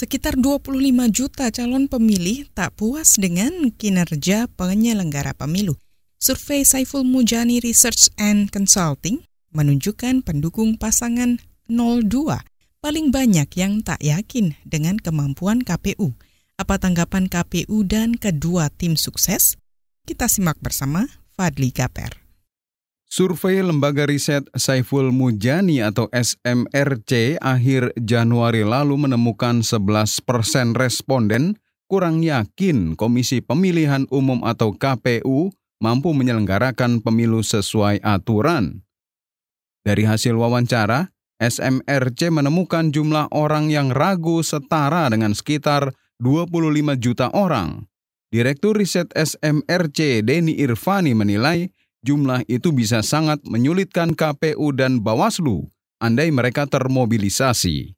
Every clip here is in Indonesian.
Sekitar 25 juta calon pemilih tak puas dengan kinerja penyelenggara pemilu. Survei Saiful Mujani Research and Consulting menunjukkan pendukung pasangan 02 paling banyak yang tak yakin dengan kemampuan KPU. Apa tanggapan KPU dan kedua tim sukses? Kita simak bersama Fadli Gaper. Survei lembaga riset Saiful Mujani atau SMRC akhir Januari lalu menemukan 11 persen responden kurang yakin Komisi Pemilihan Umum atau KPU mampu menyelenggarakan pemilu sesuai aturan. Dari hasil wawancara, SMRC menemukan jumlah orang yang ragu setara dengan sekitar 25 juta orang. Direktur Riset SMRC Denny Irvani menilai jumlah itu bisa sangat menyulitkan KPU dan Bawaslu andai mereka termobilisasi.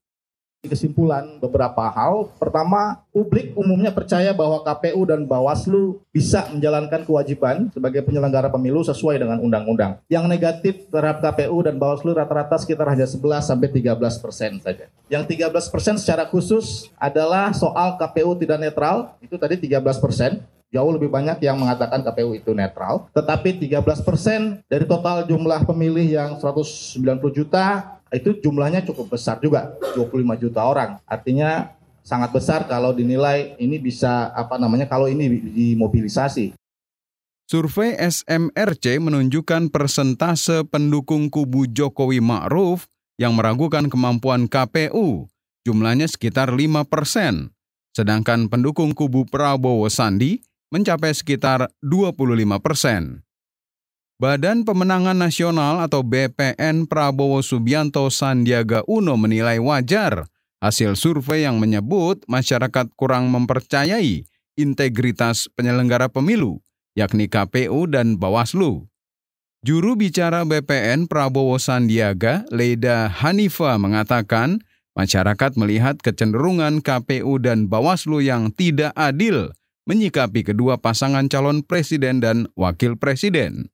Kesimpulan beberapa hal. Pertama, publik umumnya percaya bahwa KPU dan Bawaslu bisa menjalankan kewajiban sebagai penyelenggara pemilu sesuai dengan undang-undang. Yang negatif terhadap KPU dan Bawaslu rata-rata sekitar hanya 11 sampai 13 persen saja. Yang 13 persen secara khusus adalah soal KPU tidak netral, itu tadi 13 persen. Jauh lebih banyak yang mengatakan KPU itu netral. Tetapi 13 persen dari total jumlah pemilih yang 190 juta, itu jumlahnya cukup besar juga, 25 juta orang. Artinya sangat besar kalau dinilai ini bisa apa namanya kalau ini dimobilisasi. Survei SMRC menunjukkan persentase pendukung kubu Jokowi Ma'ruf yang meragukan kemampuan KPU. Jumlahnya sekitar 5 persen. Sedangkan pendukung kubu Prabowo Sandi mencapai sekitar 25 persen. Badan Pemenangan Nasional atau BPN Prabowo Subianto Sandiaga Uno menilai wajar hasil survei yang menyebut masyarakat kurang mempercayai integritas penyelenggara pemilu, yakni KPU dan Bawaslu. Juru bicara BPN Prabowo Sandiaga, Leda Hanifa mengatakan, masyarakat melihat kecenderungan KPU dan Bawaslu yang tidak adil menyikapi kedua pasangan calon presiden dan wakil presiden.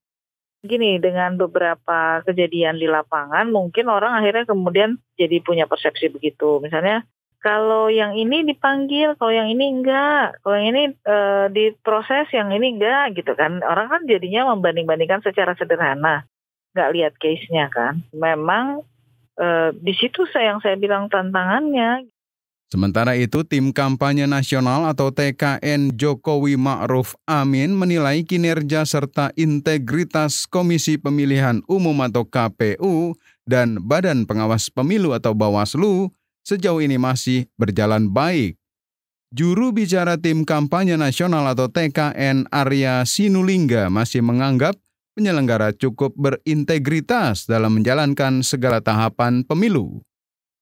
Gini, dengan beberapa kejadian di lapangan, mungkin orang akhirnya kemudian jadi punya persepsi begitu. Misalnya, kalau yang ini dipanggil, kalau yang ini enggak, kalau yang ini e, diproses, yang ini enggak, gitu kan. Orang kan jadinya membanding-bandingkan secara sederhana, nggak lihat case-nya kan. Memang e, di situ saya yang saya bilang tantangannya. Sementara itu, tim kampanye nasional atau TKN Jokowi Ma'ruf Amin menilai kinerja serta integritas Komisi Pemilihan Umum atau KPU dan Badan Pengawas Pemilu atau Bawaslu sejauh ini masih berjalan baik. Juru bicara tim kampanye nasional atau TKN Arya Sinulingga masih menganggap penyelenggara cukup berintegritas dalam menjalankan segala tahapan pemilu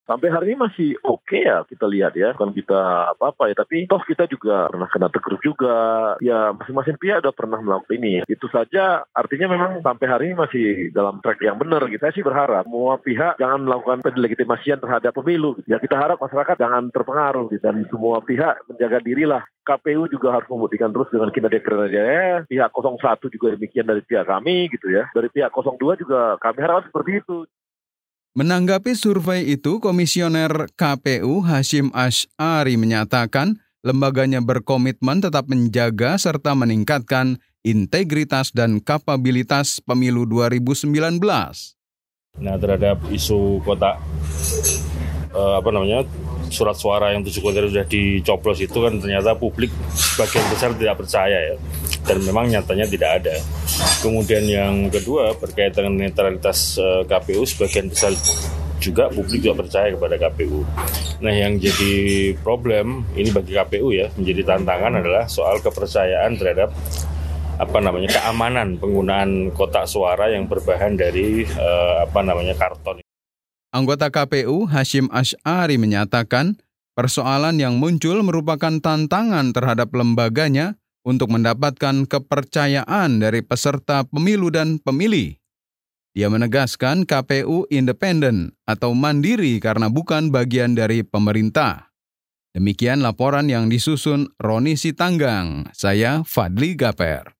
sampai hari ini masih oke okay ya kita lihat ya. Bukan kita apa-apa ya. Tapi toh kita juga pernah kena tegur juga. Ya masing-masing pihak udah pernah melakukan ini. Itu saja. Artinya memang sampai hari ini masih dalam track yang benar kita sih berharap semua pihak jangan melakukan pendelegitimasian terhadap pemilu ya kita harap masyarakat jangan terpengaruh dan semua pihak menjaga dirilah. KPU juga harus membuktikan terus dengan kinerja kinerjanya pihak 01 juga demikian dari pihak kami gitu ya. Dari pihak 02 juga kami harap seperti itu Menanggapi survei itu, Komisioner KPU Hashim Ash'ari menyatakan lembaganya berkomitmen tetap menjaga serta meningkatkan integritas dan kapabilitas pemilu 2019. Nah, terhadap isu kotak eh, apa namanya surat suara yang tujuh kotak sudah dicoblos itu kan ternyata publik sebagian besar tidak percaya ya dan memang nyatanya tidak ada. Kemudian yang kedua berkaitan dengan netralitas eh, KPU sebagian besar juga publik juga percaya kepada KPU. Nah yang jadi problem ini bagi KPU ya menjadi tantangan adalah soal kepercayaan terhadap apa namanya keamanan penggunaan kotak suara yang berbahan dari uh, apa namanya karton. Anggota KPU Hashim Ash'ari menyatakan persoalan yang muncul merupakan tantangan terhadap lembaganya untuk mendapatkan kepercayaan dari peserta pemilu dan pemilih. Dia menegaskan KPU independen atau mandiri karena bukan bagian dari pemerintah. Demikian laporan yang disusun Roni Sitanggang. Saya Fadli Gaper.